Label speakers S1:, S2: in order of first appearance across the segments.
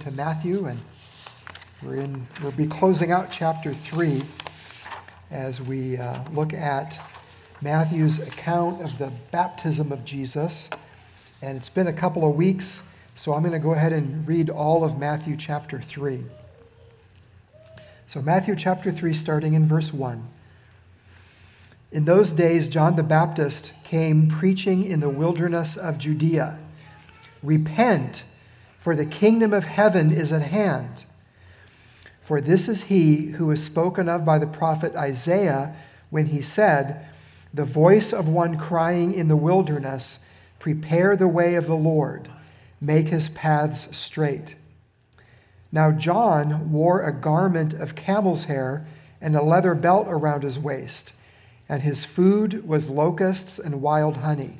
S1: to Matthew, and we're in, we'll be closing out chapter 3 as we uh, look at Matthew's account of the baptism of Jesus. And it's been a couple of weeks, so I'm going to go ahead and read all of Matthew chapter 3. So, Matthew chapter 3, starting in verse 1. In those days, John the Baptist came preaching in the wilderness of Judea Repent, for the kingdom of heaven is at hand. For this is he who was spoken of by the prophet Isaiah when he said, The voice of one crying in the wilderness, Prepare the way of the Lord, make his paths straight. Now John wore a garment of camel's hair and a leather belt around his waist, and his food was locusts and wild honey.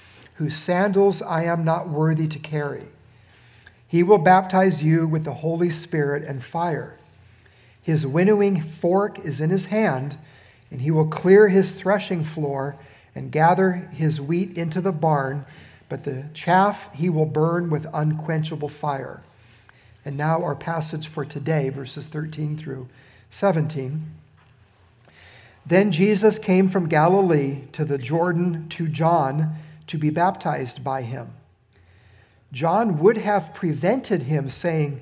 S1: whose sandals I am not worthy to carry. He will baptize you with the Holy Spirit and fire. His winnowing fork is in his hand, and he will clear his threshing floor and gather his wheat into the barn, but the chaff he will burn with unquenchable fire. And now, our passage for today, verses 13 through 17. Then Jesus came from Galilee to the Jordan to John to be baptized by him. John would have prevented him, saying,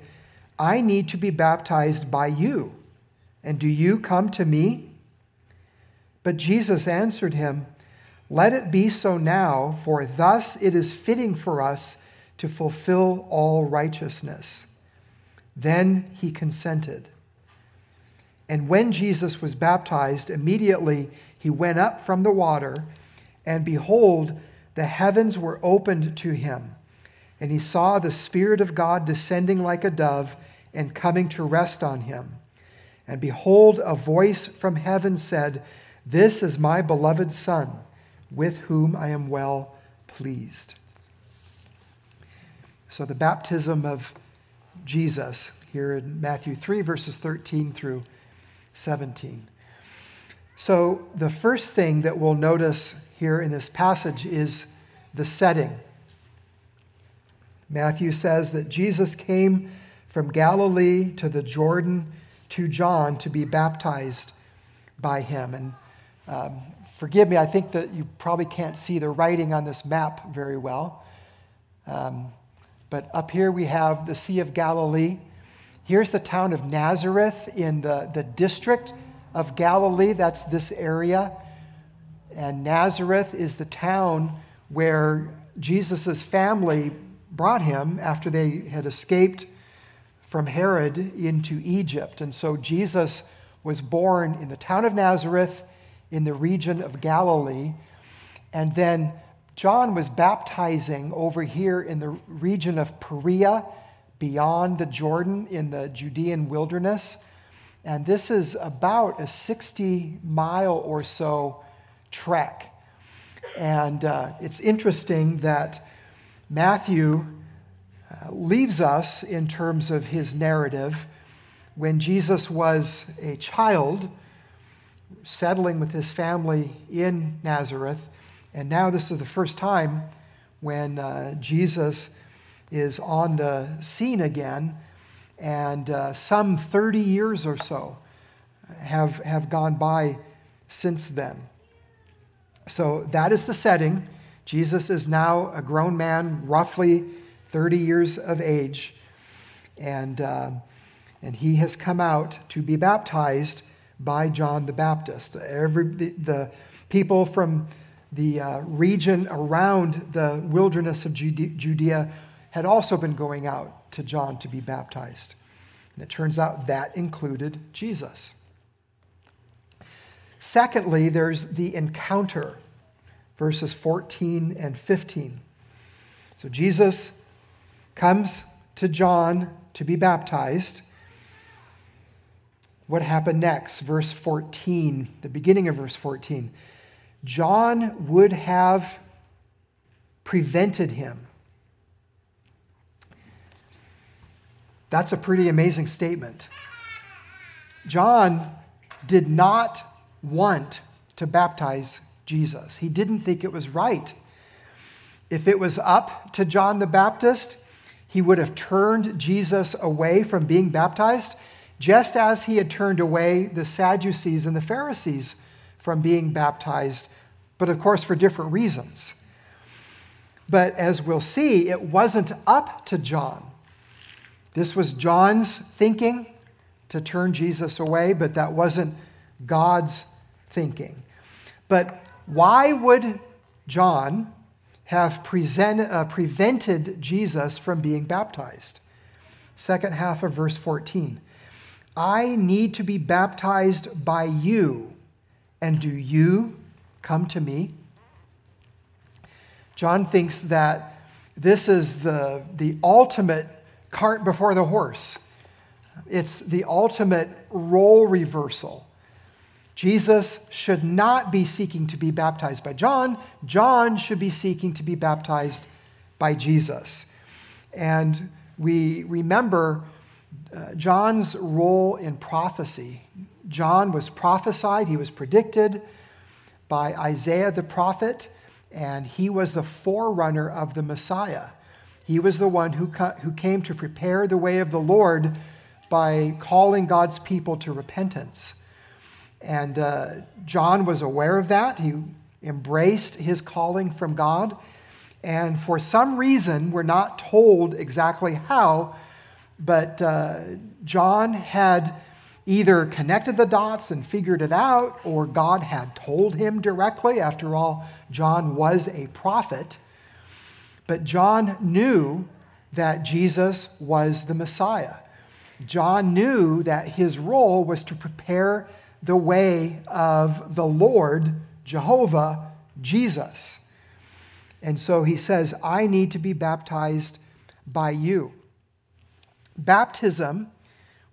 S1: I need to be baptized by you, and do you come to me? But Jesus answered him, Let it be so now, for thus it is fitting for us to fulfill all righteousness. Then he consented. And when Jesus was baptized, immediately he went up from the water, and behold, the heavens were opened to him, and he saw the Spirit of God descending like a dove and coming to rest on him. And behold, a voice from heaven said, This is my beloved Son, with whom I am well pleased. So, the baptism of Jesus here in Matthew 3, verses 13 through 17. So, the first thing that we'll notice here in this passage is the setting. Matthew says that Jesus came from Galilee to the Jordan to John to be baptized by him. And um, forgive me, I think that you probably can't see the writing on this map very well. Um, but up here we have the Sea of Galilee. Here's the town of Nazareth in the, the district of Galilee. That's this area. And Nazareth is the town where Jesus' family brought him after they had escaped from Herod into Egypt. And so Jesus was born in the town of Nazareth in the region of Galilee. And then John was baptizing over here in the region of Perea, beyond the Jordan in the Judean wilderness. And this is about a 60 mile or so trek. And uh, it's interesting that Matthew uh, leaves us in terms of his narrative when Jesus was a child settling with his family in Nazareth. And now this is the first time when uh, Jesus is on the scene again. And uh, some 30 years or so have, have gone by since then. So that is the setting. Jesus is now a grown man, roughly 30 years of age. And uh, and he has come out to be baptized by John the Baptist. Every, the, the people from the uh, region around the wilderness of Judea had also been going out to John to be baptized. And it turns out that included Jesus. Secondly, there's the encounter, verses 14 and 15. So Jesus comes to John to be baptized. What happened next? Verse 14, the beginning of verse 14. John would have prevented him. That's a pretty amazing statement. John did not want to baptize Jesus, he didn't think it was right. If it was up to John the Baptist, he would have turned Jesus away from being baptized, just as he had turned away the Sadducees and the Pharisees from being baptized, but of course for different reasons. But as we'll see, it wasn't up to John. This was John's thinking to turn Jesus away, but that wasn't God's thinking. But why would John have present, uh, prevented Jesus from being baptized. Second half of verse 14. I need to be baptized by you, and do you come to me? John thinks that this is the, the ultimate cart before the horse. It's the ultimate role reversal. Jesus should not be seeking to be baptized by John. John should be seeking to be baptized by Jesus. And we remember uh, John's role in prophecy. John was prophesied, he was predicted by Isaiah the prophet, and he was the forerunner of the Messiah. He was the one who, who came to prepare the way of the Lord by calling God's people to repentance. And uh, John was aware of that. He embraced his calling from God. And for some reason, we're not told exactly how, but uh, John had either connected the dots and figured it out, or God had told him directly. After all, John was a prophet. But John knew that Jesus was the Messiah. John knew that his role was to prepare the way of the Lord, Jehovah, Jesus. And so he says, I need to be baptized by you. Baptism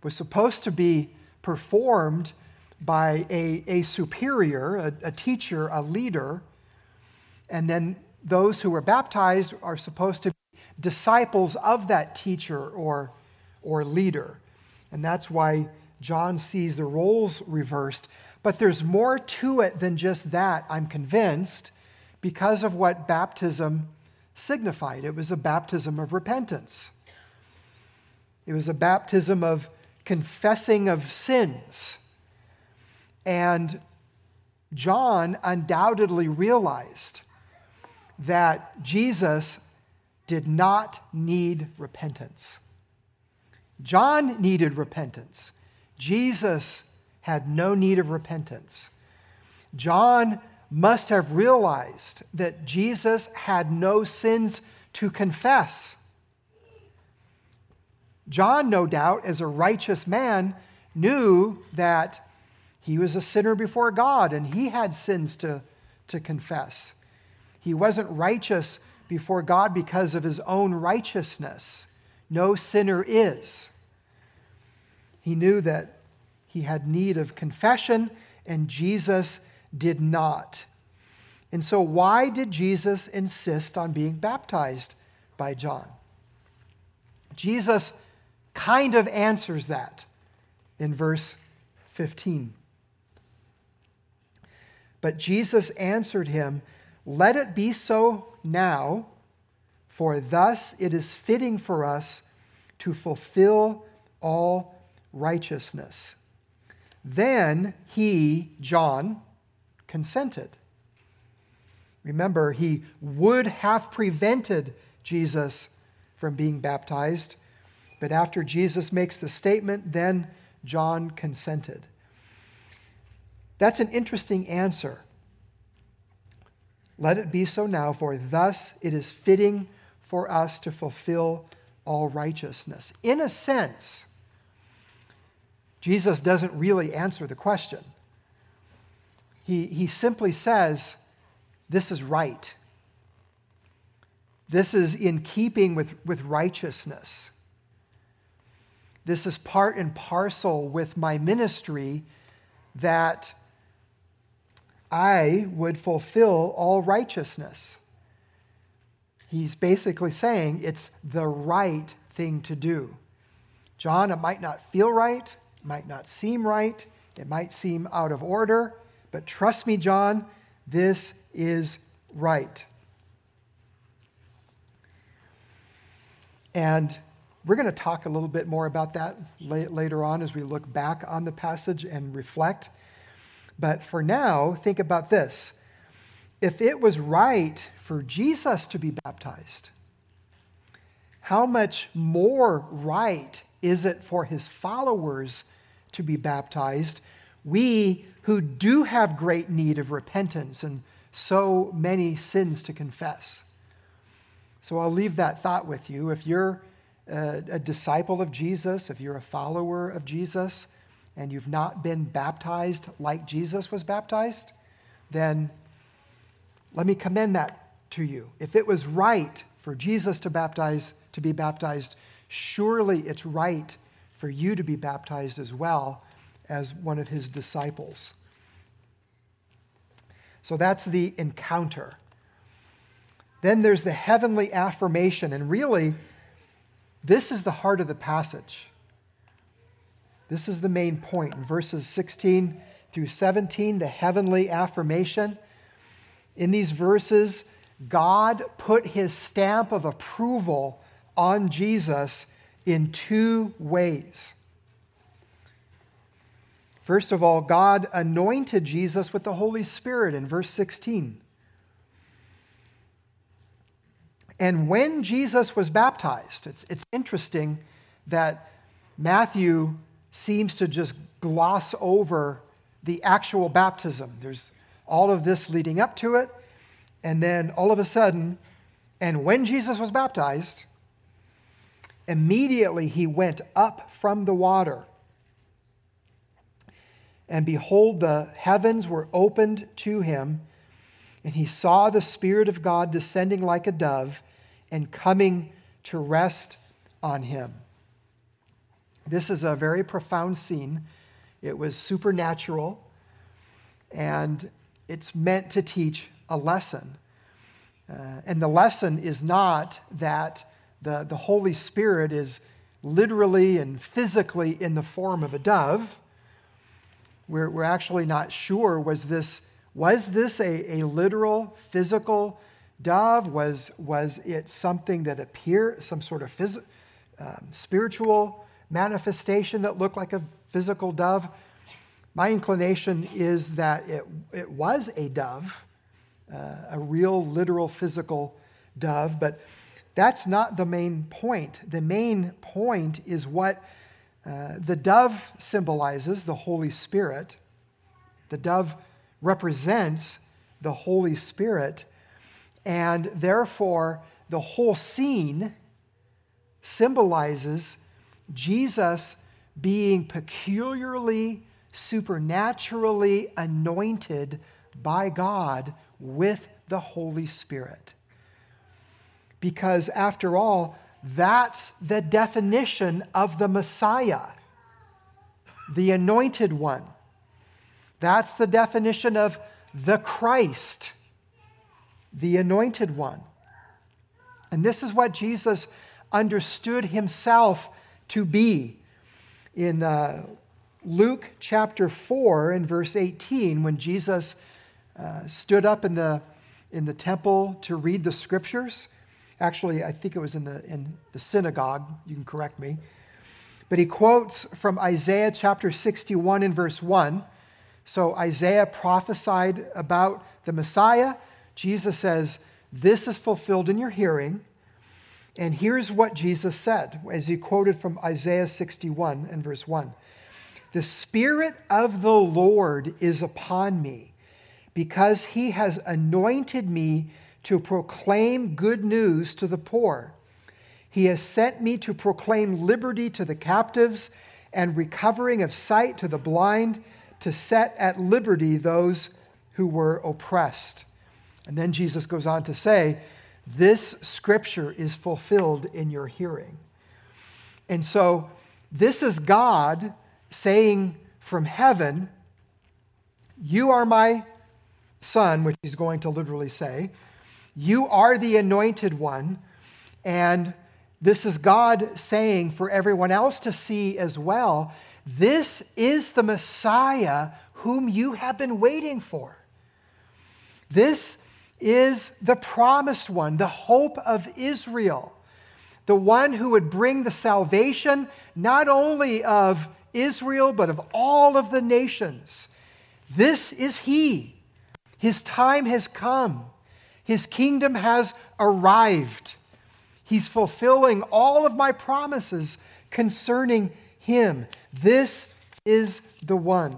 S1: was supposed to be performed by a, a superior, a, a teacher, a leader, and then those who were baptized are supposed to be disciples of that teacher or, or leader. And that's why John sees the roles reversed. But there's more to it than just that, I'm convinced, because of what baptism signified. It was a baptism of repentance, it was a baptism of confessing of sins. And John undoubtedly realized that Jesus did not need repentance. John needed repentance. Jesus had no need of repentance. John must have realized that Jesus had no sins to confess. John, no doubt, as a righteous man, knew that he was a sinner before God and he had sins to, to confess. He wasn't righteous before God because of his own righteousness. No sinner is. He knew that he had need of confession, and Jesus did not. And so, why did Jesus insist on being baptized by John? Jesus kind of answers that in verse 15. But Jesus answered him, Let it be so now, for thus it is fitting for us to fulfill all righteousness. Then he, John, consented. Remember, he would have prevented Jesus from being baptized, But after Jesus makes the statement, then John consented. That's an interesting answer. Let it be so now, for thus it is fitting for us to fulfill all righteousness. In a sense, Jesus doesn't really answer the question. He, he simply says, This is right. This is in keeping with, with righteousness. This is part and parcel with my ministry that I would fulfill all righteousness. He's basically saying it's the right thing to do. John, it might not feel right, might not seem right, it might seem out of order, but trust me, John, this is right. And we're going to talk a little bit more about that later on as we look back on the passage and reflect. But for now, think about this. If it was right for Jesus to be baptized, how much more right is it for his followers to be baptized? We who do have great need of repentance and so many sins to confess. So I'll leave that thought with you. If you're a, a disciple of Jesus, if you're a follower of Jesus, and you've not been baptized like Jesus was baptized, then let me commend that to you. If it was right for Jesus to baptize, to be baptized, surely it's right for you to be baptized as well as one of his disciples. So that's the encounter. Then there's the heavenly affirmation, and really, this is the heart of the passage. This is the main point in verses 16 through 17, the heavenly affirmation. In these verses, God put his stamp of approval on Jesus in two ways. First of all, God anointed Jesus with the Holy Spirit in verse 16. And when Jesus was baptized, it's, it's interesting that Matthew seems to just gloss over the actual baptism. There's all of this leading up to it, and then all of a sudden, and when Jesus was baptized, immediately he went up from the water. And behold, the heavens were opened to him, and he saw the Spirit of God descending like a dove and coming to rest on him. This is a very profound scene. It was supernatural, and it's meant to teach a lesson. Uh, and the lesson is not that the, the Holy Spirit is literally and physically in the form of a dove. We're, we're actually not sure was this, was this a, a literal physical dove? Was, was it something that appeared, some sort of phys- um, spiritual manifestation that looked like a physical dove. My inclination is that it, it was a dove, uh, a real, literal, physical dove, but that's not the main point. The main point is what uh, the dove symbolizes the Holy Spirit. The dove represents the Holy Spirit, and therefore the whole scene symbolizes Jesus being peculiarly, supernaturally anointed by God with the Holy Spirit. Because after all, that's the definition of the Messiah, the anointed one. That's the definition of the Christ, the anointed one. And this is what Jesus understood himself to be. In uh, Luke chapter 4 and verse 18, when Jesus uh, stood up in the, in the temple to read the scriptures, actually, I think it was in the, in the synagogue, you can correct me, but he quotes from Isaiah chapter 61 and verse 1. So Isaiah prophesied about the Messiah. Jesus says, This is fulfilled in your hearing. And here's what Jesus said, as he quoted from Isaiah 61 and verse 1 The Spirit of the Lord is upon me, because he has anointed me to proclaim good news to the poor. He has sent me to proclaim liberty to the captives and recovering of sight to the blind, to set at liberty those who were oppressed. And then Jesus goes on to say, This scripture is fulfilled in your hearing. And so, this is God saying from heaven, You are my son, which he's going to literally say. You are the anointed one. And this is God saying for everyone else to see as well this is the Messiah whom you have been waiting for. This is the promised one, the hope of Israel, the one who would bring the salvation not only of Israel, but of all of the nations. This is He. His time has come, His kingdom has arrived. He's fulfilling all of my promises concerning him. This is the one.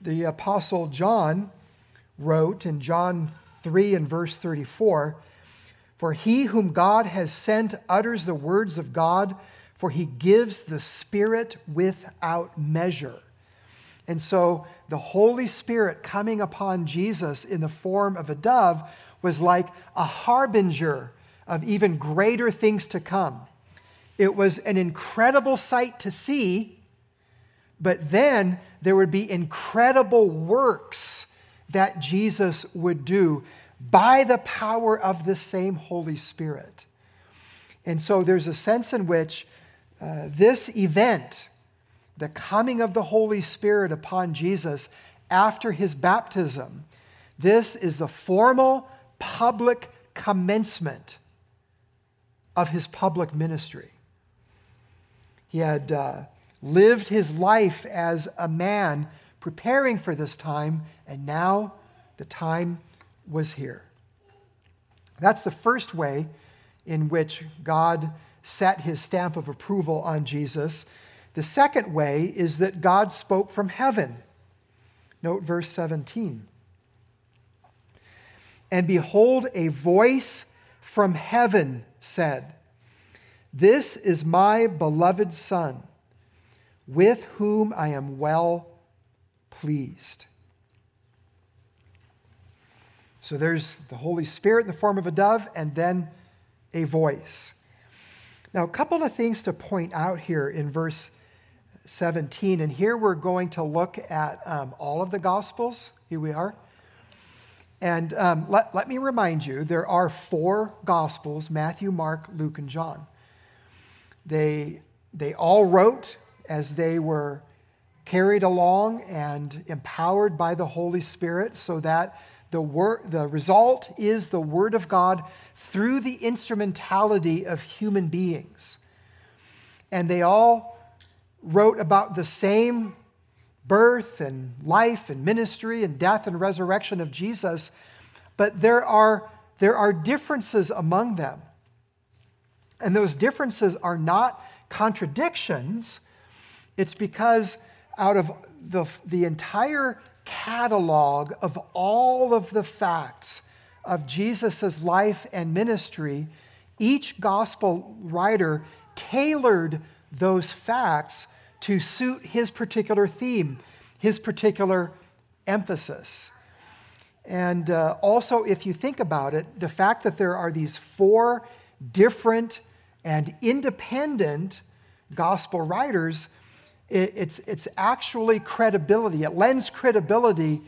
S1: The Apostle John wrote in John 3 and verse 34 For he whom God has sent utters the words of God, for he gives the Spirit without measure. And so the Holy Spirit coming upon Jesus in the form of a dove was like a harbinger of even greater things to come. It was an incredible sight to see, but then there would be incredible works that Jesus would do by the power of the same Holy Spirit. And so there's a sense in which uh, this event, the coming of the Holy Spirit upon Jesus after his baptism, this is the formal public commencement of his public ministry. He had uh, lived his life as a man preparing for this time, and now the time was here. That's the first way in which God set his stamp of approval on Jesus. The second way is that God spoke from heaven. Note verse 17. And behold, a voice from heaven said, This is my beloved Son, with whom I am well pleased. So there's the Holy Spirit in the form of a dove, and then a voice. Now, a couple of things to point out here in verse 17. And here we're going to look at um, all of the Gospels. Here we are. And um, let, let me remind you there are four Gospels Matthew, Mark, Luke, and John. They, they all wrote as they were carried along and empowered by the Holy Spirit so that the, wor- the result is the Word of God through the instrumentality of human beings. And they all wrote about the same birth and life and ministry and death and resurrection of Jesus, but there are, there are differences among them. And those differences are not contradictions, it's because out of the, the entire catalog of all of the facts of Jesus' life and ministry, each gospel writer tailored those facts to suit his particular theme, his particular emphasis. And uh, also, if you think about it, the fact that there are these four different and independent gospel writers, it, it's, it's actually credibility. It lends credibility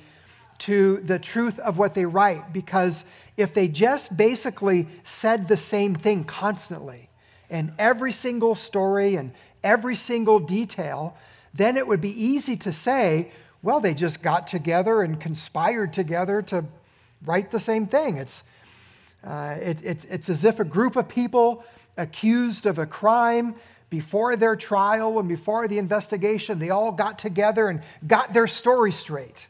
S1: to the truth of what they write because if they just basically said the same thing constantly, and every single story and every single detail, then it would be easy to say, well, they just got together and conspired together to write the same thing. It's, uh, it, it, it's as if a group of people accused of a crime before their trial and before the investigation, they all got together and got their story straight.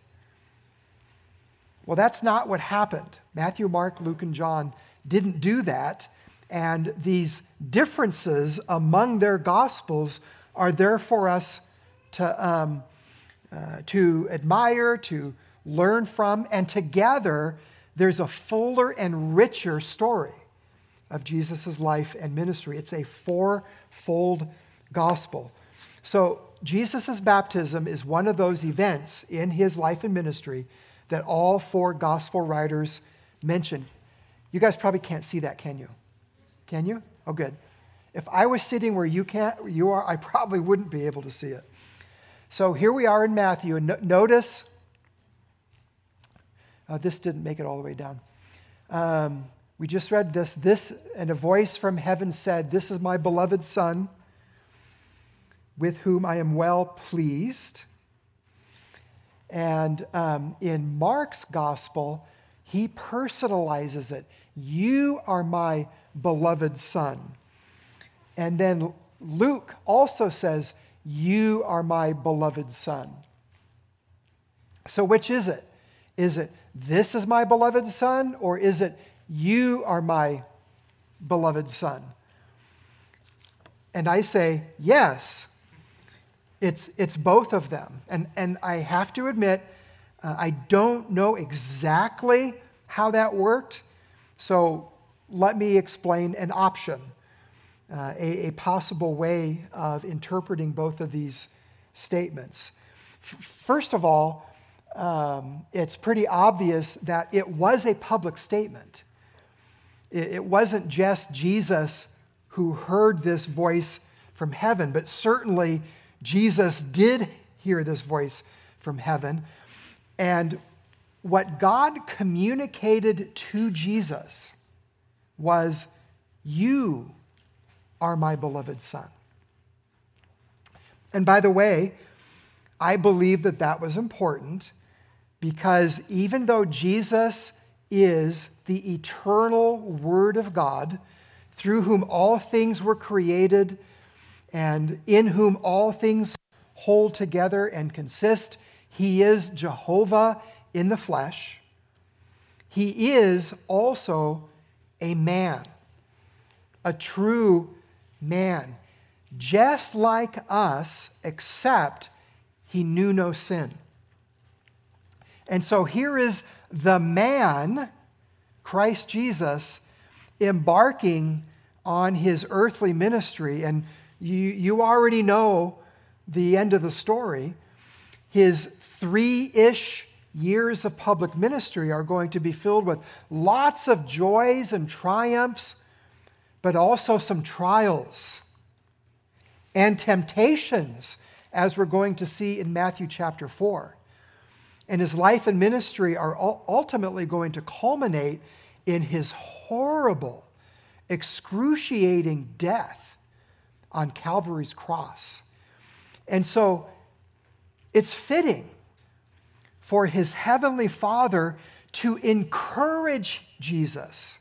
S1: Well, that's not what happened. Matthew, Mark, Luke, and John didn't do that. And these differences among their gospels are there for us to, um, uh, to admire, to learn from, and together there's a fuller and richer story of Jesus' life and ministry. It's a fourfold gospel. So, Jesus' baptism is one of those events in his life and ministry that all four gospel writers mention. You guys probably can't see that, can you? Can you? Oh, good. If I was sitting where you can't, you are, I probably wouldn't be able to see it. So here we are in Matthew, and notice uh, this didn't make it all the way down. Um, we just read this. This, and a voice from heaven said, This is my beloved Son, with whom I am well pleased. And um, in Mark's gospel, he personalizes it. You are my beloved Son. And then Luke also says, You are my beloved Son. So, which is it? Is it, This is my beloved Son? Or is it, you are my beloved son. And I say, Yes, it's, it's both of them. And, and I have to admit, uh, I don't know exactly how that worked. So let me explain an option, uh, a, a, possible way of interpreting both of these statements. F- first of all, um, it's pretty obvious that it was a public statement. It wasn't just Jesus who heard this voice from heaven, but certainly Jesus did hear this voice from heaven. And what God communicated to Jesus was, You are my beloved Son. And by the way, I believe that that was important because even though Jesus is the eternal Word of God, through whom all things were created and in whom all things hold together and consist. He is Jehovah in the flesh. He is also a man, a true man, just like us, except he knew no sin. And so here is the man, Christ Jesus, embarking on his earthly ministry. And you, you already know the end of the story. His three ish years of public ministry are going to be filled with lots of joys and triumphs, but also some trials and temptations, as we're going to see in Matthew chapter 4 and his life and ministry are ultimately going to culminate in his horrible, excruciating death on Calvary's cross. And so it's fitting for his heavenly Father to encourage Jesus,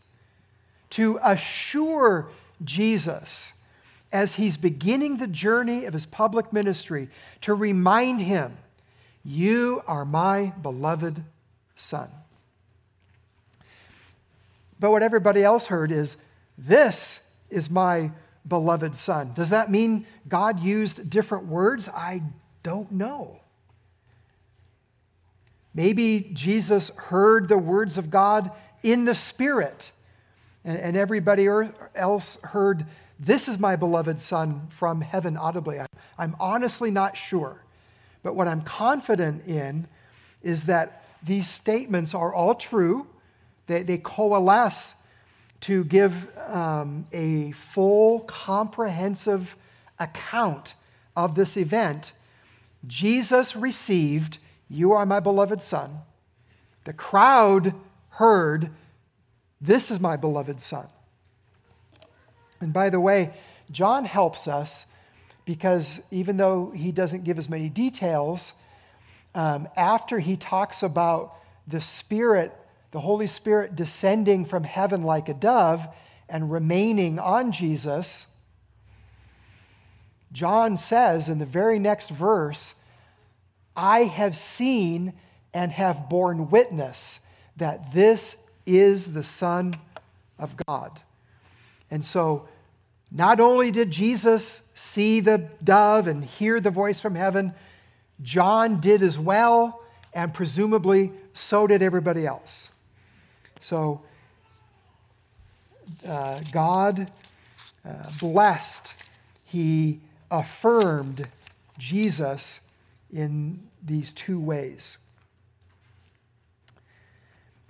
S1: to assure Jesus as he's beginning the journey of his public ministry, to remind him you are my beloved son. But what everybody else heard is, This is my beloved son. Does that mean God used different words? I don't know. Maybe Jesus heard the words of God in the Spirit, and, and everybody else heard, This is my beloved Son from heaven audibly. I'm honestly not sure. But what I'm confident in is that these statements are all true. They, they coalesce to give um, a full, comprehensive account of this event. Jesus received, You are my beloved Son. The crowd heard, This is my beloved Son. And by the way, John helps us because even though he doesn't give as many details, um, after he talks about the Spirit, the Holy Spirit descending from heaven like a dove and remaining on Jesus, John says in the very next verse, I have seen and have borne witness that this is the Son of God. And so, not only did Jesus see the dove and hear the voice from heaven, John did as well, and presumably so did everybody else. So, uh, God uh, blessed, He affirmed Jesus in these two ways.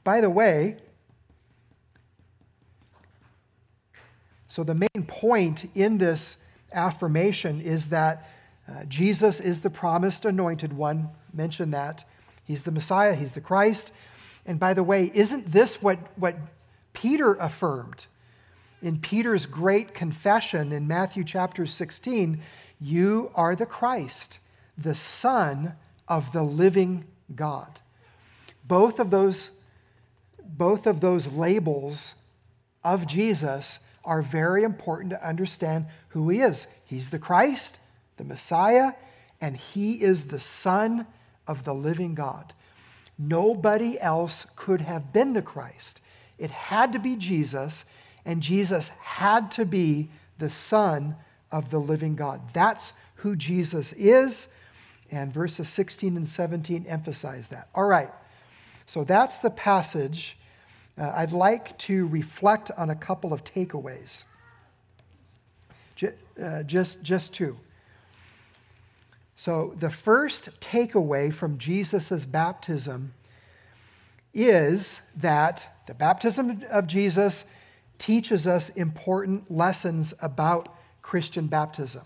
S1: By the way, so the main point in this affirmation is that uh, Jesus is the promised anointed one. Mention that. He's the Messiah, he's the Christ. And by the way, isn't this what, what Peter affirmed? In Peter's great confession in Matthew chapter 16, you are the Christ, the Son of the living God. Both of those, both of those labels of Jesus are very important to understand who he is. He's the Christ, the Messiah, and he is the Son of the living God. Nobody else could have been the Christ. It had to be Jesus, and Jesus had to be the Son of the living God. That's who Jesus is, and verses 16 and 17 emphasize that. All right, so that's the passage. Uh, I'd like to reflect on a couple of takeaways. J- uh, just, just two. So, the first takeaway from Jesus' baptism is that the baptism of Jesus teaches us important lessons about Christian baptism.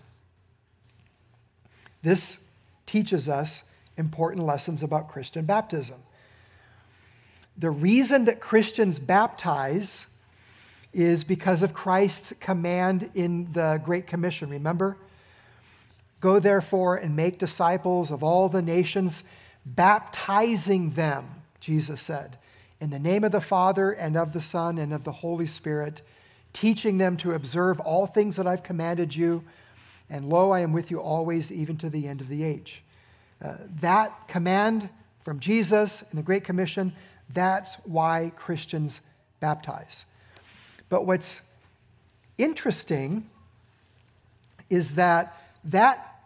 S1: This teaches us important lessons about Christian baptism. The reason that Christians baptize is because of Christ's command in the Great Commission. Remember? Go therefore and make disciples of all the nations, baptizing them, Jesus said, in the name of the Father and of the Son and of the Holy Spirit, teaching them to observe all things that I've commanded you. And lo, I am with you always, even to the end of the age. Uh, that command from Jesus in the Great Commission, that's why Christians baptize. But what's interesting is that that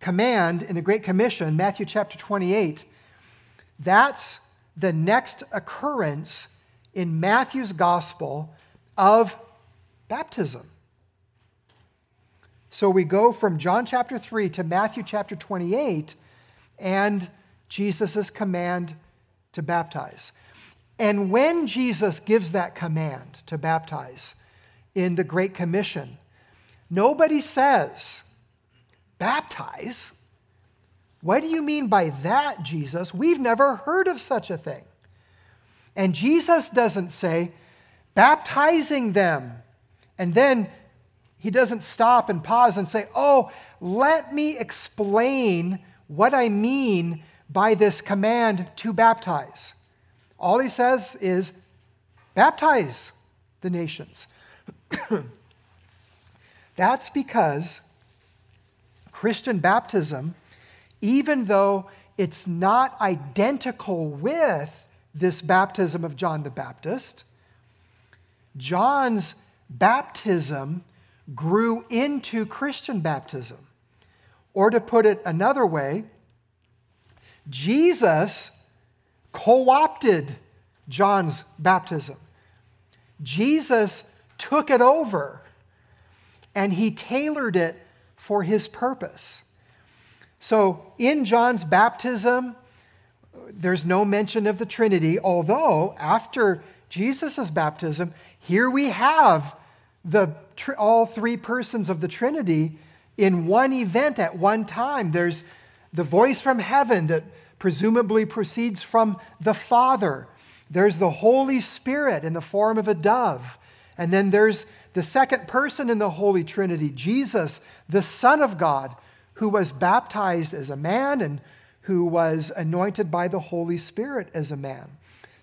S1: command in the Great Commission, Matthew chapter 28, that's the next occurrence in Matthew's gospel of baptism. So we go from John chapter 3 to Matthew chapter 28 and Jesus' command to baptize. And when Jesus gives that command to baptize in the Great Commission, nobody says, Baptize? What do you mean by that, Jesus? We've never heard of such a thing. And Jesus doesn't say, baptizing them. And then he doesn't stop and pause and say, Oh, let me explain what I mean by this command to baptize. All he says is, Baptize the nations. That's because Christian baptism, even though it's not identical with this baptism of John the Baptist, John's baptism grew into Christian baptism. Or to put it another way, Jesus co opted John's baptism. Jesus took it over and he tailored it for his purpose. So in John's baptism, there's no mention of the Trinity, although after Jesus' baptism, here we have the, all three persons of the Trinity in one event at one time. There's the voice from heaven that presumably proceeds from the Father. There's the Holy Spirit in the form of a dove. And then there's the second person in the Holy Trinity, Jesus, the Son of God, who was baptized as a man and who was anointed by the Holy Spirit as a man.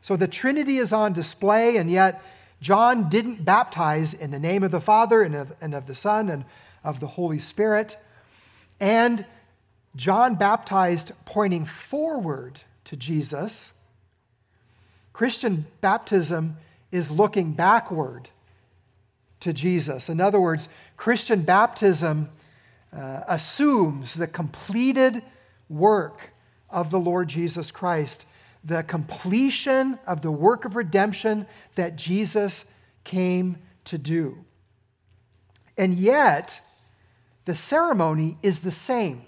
S1: So the Trinity is on display, and yet John didn't baptize in the name of the Father and of, and of the Son and of the Holy Spirit. And John baptized pointing forward to Jesus. Christian baptism is looking backward to Jesus. In other words, Christian baptism uh, assumes the completed work of the Lord Jesus Christ, the completion of the work of redemption that Jesus came to do. And yet, the ceremony is the same.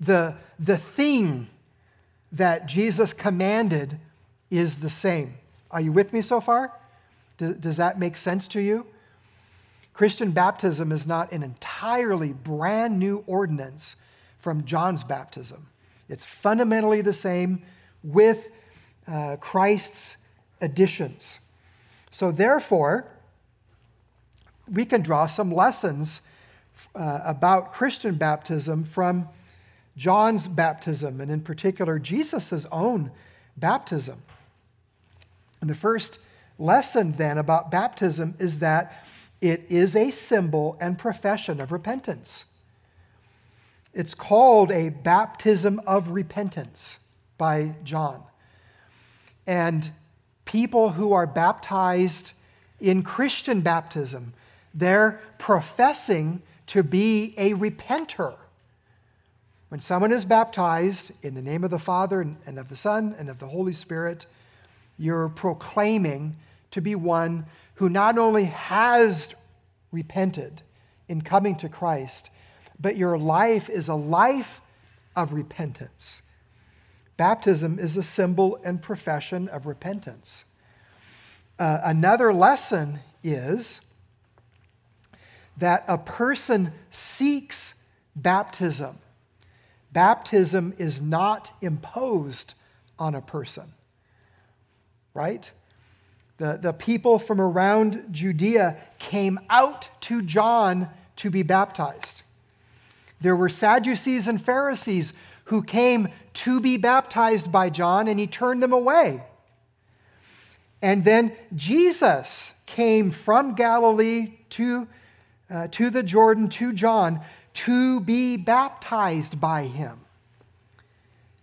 S1: The, the thing that Jesus commanded is the same. Are you with me so far? Does, does that make sense to you? Christian baptism is not an entirely brand new ordinance from John's baptism. It's fundamentally the same with uh, Christ's additions. So, therefore, we can draw some lessons uh, about Christian baptism from John's baptism, and in particular, Jesus' own baptism. And the first lesson then about baptism is that it is a symbol and profession of repentance. It's called a baptism of repentance by John. And people who are baptized in Christian baptism, they're professing to be a repenter. When someone is baptized in the name of the Father and of the Son and of the Holy Spirit, you're proclaiming to be one who not only has repented in coming to Christ, but your life is a life of repentance. Baptism is a symbol and profession of repentance. Uh, another lesson is that a person seeks baptism. Baptism is not imposed on a person, right? The, the people from around Judea came out to John to be baptized. There were Sadducees and Pharisees who came to be baptized by John, and he turned them away. And then Jesus came from Galilee to, uh, to the Jordan to John to be baptized by him.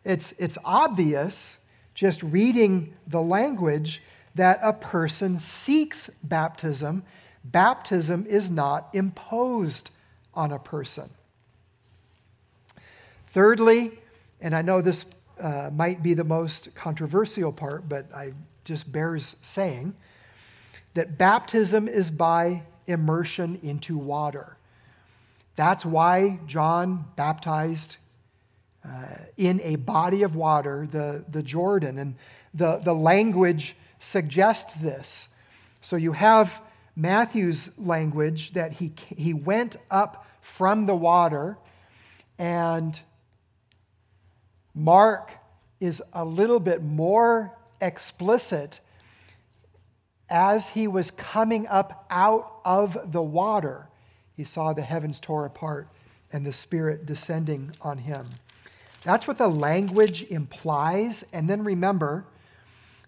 S1: It's, it's obvious, just reading the language, that a person seeks baptism. Baptism is not imposed on a person. Thirdly, and I know this uh, might be the most controversial part, but I just bears saying that baptism is by immersion into water. That's why John baptized uh, in a body of water, the, the Jordan. And the, the language suggests this. So you have Matthew's language that he, he went up from the water, and Mark is a little bit more explicit as he was coming up out of the water. He saw the heavens tore apart and the Spirit descending on him. That's what the language implies. And then remember,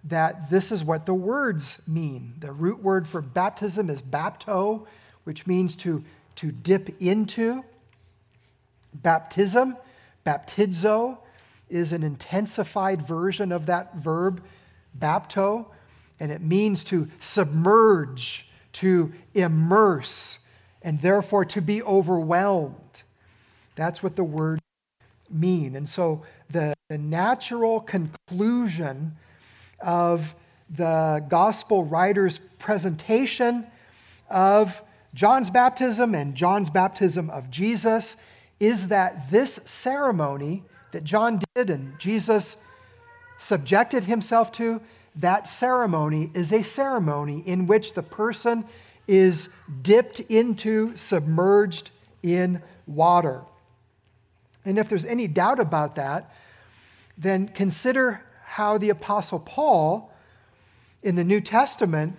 S1: that this is what the words mean. The root word for baptism is bapto, which means to, to dip into. Baptism, baptizo, is an intensified version of that verb, bapto, and it means to submerge, to immerse, and therefore to be overwhelmed. That's what the word mean. And so the, the natural conclusion of the gospel writer's presentation of John's baptism and John's baptism of Jesus is that this ceremony that John did and Jesus subjected himself to, that ceremony is a ceremony in which the person is dipped into, submerged in water. And if there's any doubt about that, then consider how the Apostle Paul in the New Testament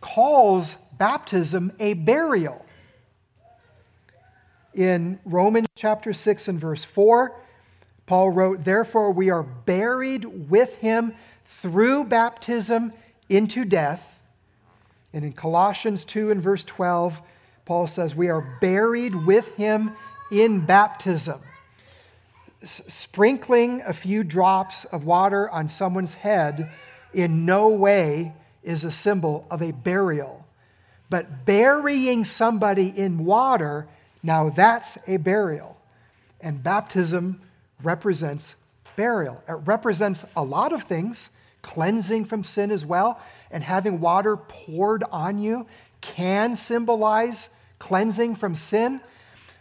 S1: calls baptism a burial. In Romans chapter 6 and verse 4, Paul wrote, Therefore we are buried with him through baptism into death. And in Colossians 2 and verse 12, Paul says, We are buried with him in baptism sprinkling a few drops of water on someone's head in no way is a symbol of a burial. But burying somebody in water, now that's a burial. And baptism represents burial. It represents a lot of things, cleansing from sin as well, and having water poured on you can symbolize cleansing from sin.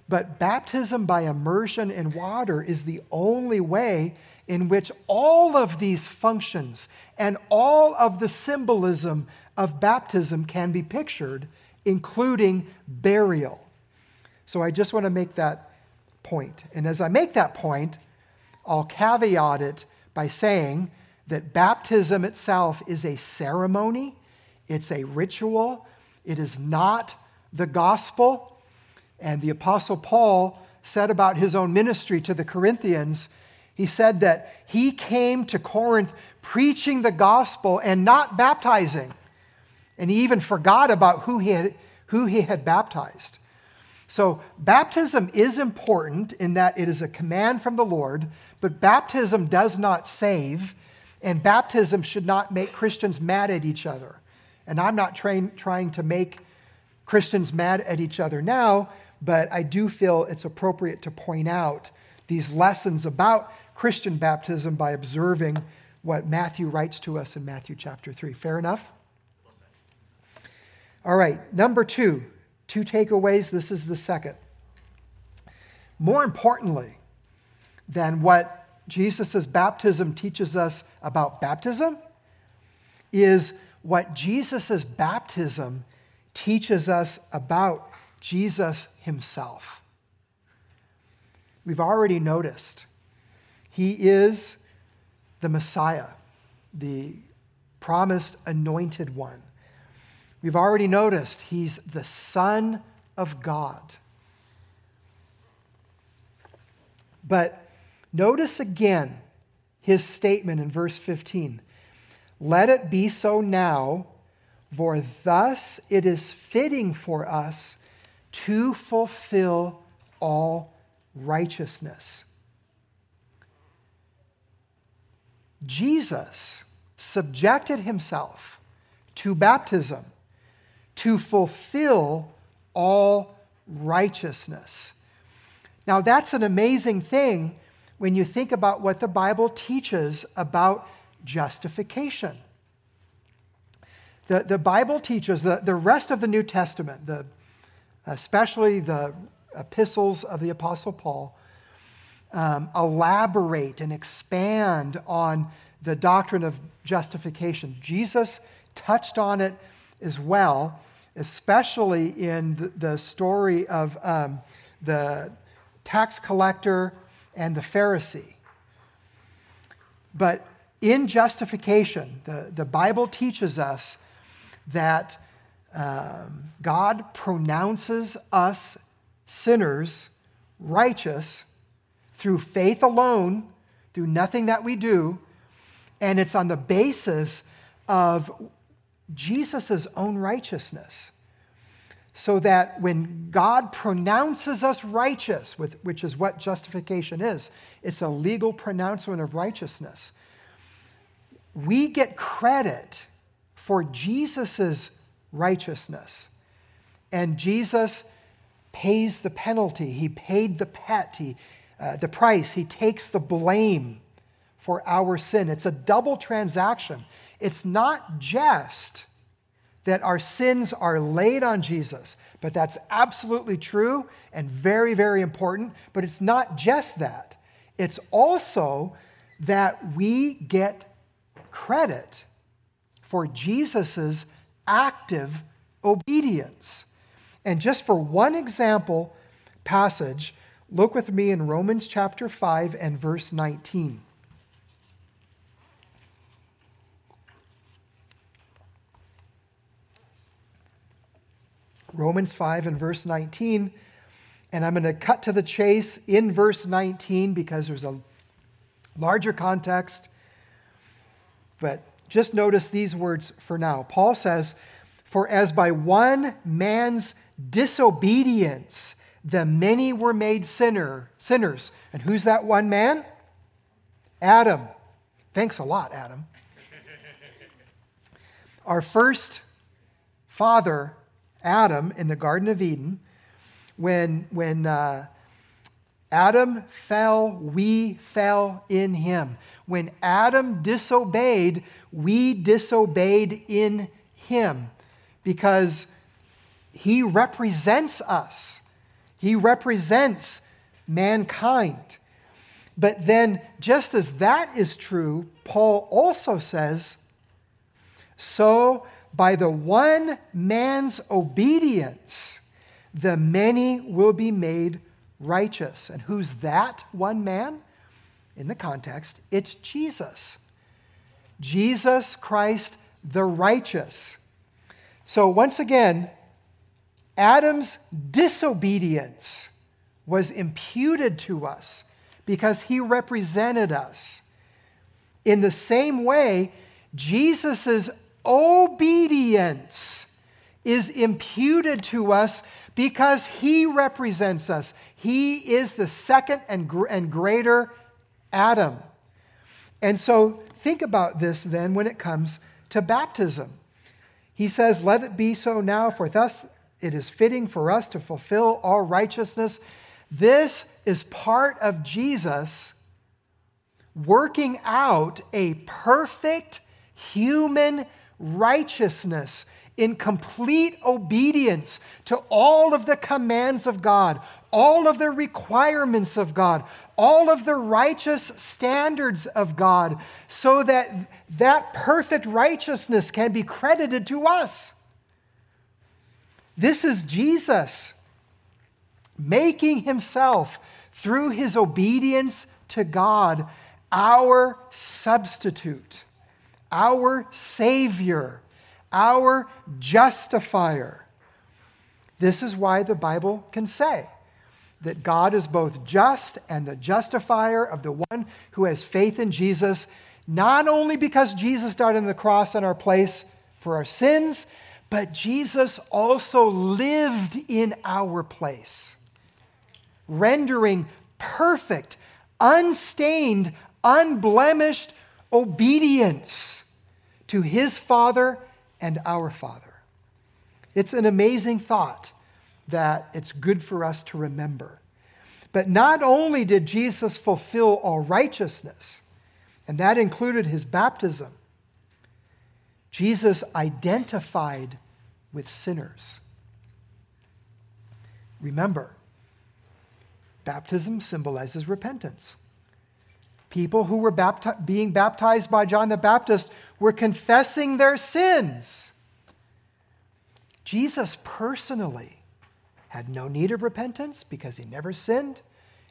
S1: But baptism by immersion in water is the only way in which all of these functions and all of the symbolism of baptism can be pictured, including burial. So I just want to make that point. And as I make that point, I'll caveat it by saying that baptism itself is a ceremony, it's a ritual, it is not the gospel. And the Apostle Paul said about his own ministry to the Corinthians, he said that he came to Corinth preaching the gospel and not baptizing. And he even forgot about who he had, who he had baptized. So, baptism is important in that it is a command from the Lord, but baptism does not save, and baptism should not make Christians mad at each other. And I'm not trying, trying to make Christians mad at each other now, but I do feel it's appropriate to point out these lessons about Christian baptism by observing what Matthew writes to us in Matthew chapter 3. Fair enough? All right, number two, two takeaways. This is the second. More importantly than what Jesus' baptism teaches us about baptism is what Jesus' baptism teaches us about Jesus himself. We've already noticed he is the Messiah, the promised anointed one. We've already noticed he's the Son of God. But notice again his statement in verse 15 Let it be so now for thus it is fitting for us to fulfill all righteousness. Jesus subjected himself to baptism to fulfill all righteousness. Now, that's an amazing thing when you think about what the Bible teaches about justification. The, the Bible teaches, the, the rest of the New Testament, the, especially the epistles of the Apostle Paul, um, elaborate and expand on the doctrine of justification. Jesus touched on it as well, especially in the, story of um, the tax collector and the Pharisee. But in justification, the, the Bible teaches us that um, God pronounces us sinners righteous through faith alone, through nothing that we do, and it's on the basis of Jesus' own righteousness. So that when God pronounces us righteous, which is what justification is, it's a legal pronouncement of righteousness. We get credit for Jesus' righteousness. And Jesus pays the penalty. He paid the pet, he, uh, the price. He takes the blame for our sin. It's a double transaction. It's not just that our sins are laid on Jesus, but that's absolutely true and very, very important. But it's not just that, it's also that we get credit for Jesus' active obedience. And just for one example passage, look with me in Romans chapter 5 and verse 19. Romans 5 and verse 19. And I'm going to cut to the chase in verse 19 because there's a larger context. But just notice these words for now. Paul says, For as by one man's disobedience the many were made sinner, sinners. And who's that one man? Adam. Thanks a lot, Adam. Our first father, Adam, in the Garden of Eden, when, when uh, Adam fell, we fell in him. When Adam disobeyed, we disobeyed in him because he represents us. He represents mankind. But then, just as that is true, Paul also says, so by the one man's obedience, the many will be made righteous. And who's that one man? In the context, it's Jesus. Jesus Christ the righteous. So, once again, Adam's disobedience was imputed to us because he represented us. In the same way, Jesus' obedience is imputed to us because he represents us. He is the second and, gr- and greater Adam. And so think about this then when it comes to baptism. He says, Let it be so now, for thus it is fitting for us to fulfill all righteousness. This is part of Jesus working out a perfect human righteousness in complete obedience to all of the commands of God, all of the requirements of God, all of the righteous standards of God, so that that perfect righteousness can be credited to us. This is Jesus making himself, through his obedience to God, our substitute, our Savior, our justifier. This is why the Bible can say that God is both just and the justifier of the one who has faith in Jesus, not only because Jesus died on the cross in our place for our sins, but Jesus also lived in our place rendering perfect, unstained, unblemished obedience to his Father and our Father. It's an amazing thought that it's good for us to remember. But not only did Jesus fulfill all righteousness, and that included his baptism, Jesus identified with sinners. Remember, Baptism symbolizes repentance. People who were bapti- being baptized by John the Baptist were confessing their sins. Jesus personally had no need of repentance because he never sinned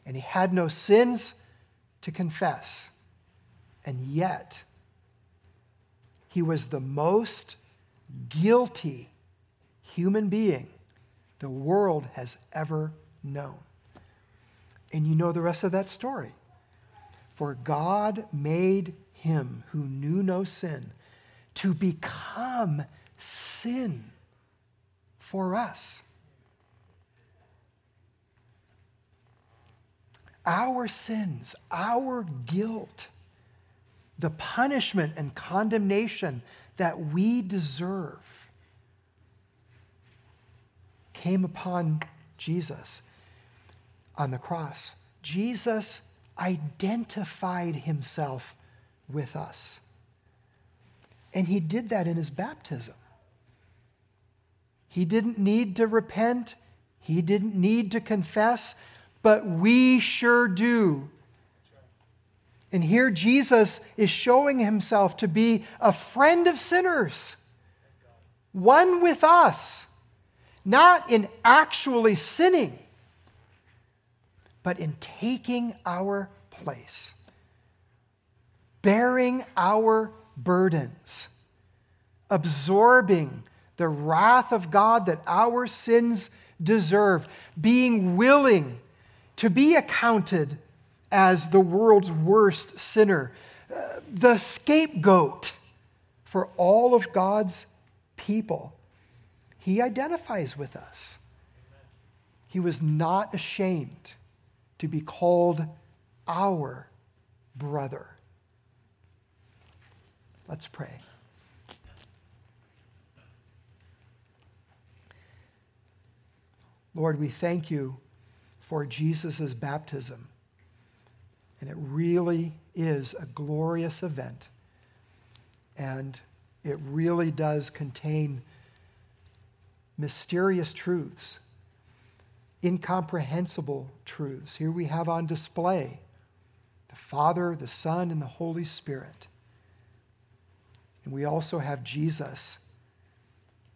S1: and he had no sins to confess. And yet, he was the most guilty human being the world has ever known. And you know the rest of that story. For God made him who knew no sin to become sin for us. Our sins, our guilt, the punishment and condemnation that we deserve came upon Jesus on the cross. Jesus identified himself with us. And he did that in his baptism. He didn't need to repent, he didn't need to confess, but we sure do. And here Jesus is showing himself to be a friend of sinners, one with us, not in actually sinning but in taking our place, bearing our burdens, absorbing the wrath of God that our sins deserve, being willing to be accounted as the world's worst sinner, uh, the scapegoat for all of God's people. He identifies with us. He was not ashamed to be called our brother. Let's pray. Lord, we thank you for Jesus' baptism. And it really is a glorious event. And it really does contain mysterious truths incomprehensible truths. Here we have on display the Father, the Son, and the Holy Spirit. And we also have Jesus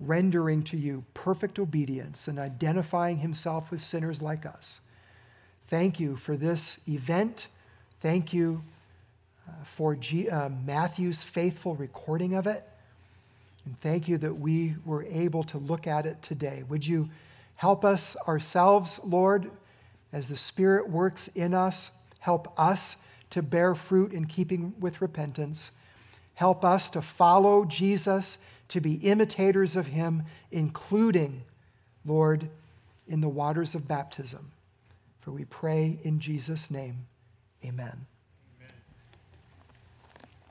S1: rendering to you perfect obedience and identifying himself with sinners like us. Thank you for this event. Thank you uh, for G- uh, Matthew's faithful recording of it. And thank you that we were able to look at it today. Would you help us ourselves, Lord, as the Spirit works in us? Help us to bear fruit in keeping with repentance. Help us to follow Jesus, to be imitators of him, including, Lord, in the waters of baptism. For we pray in Jesus' name. Amen.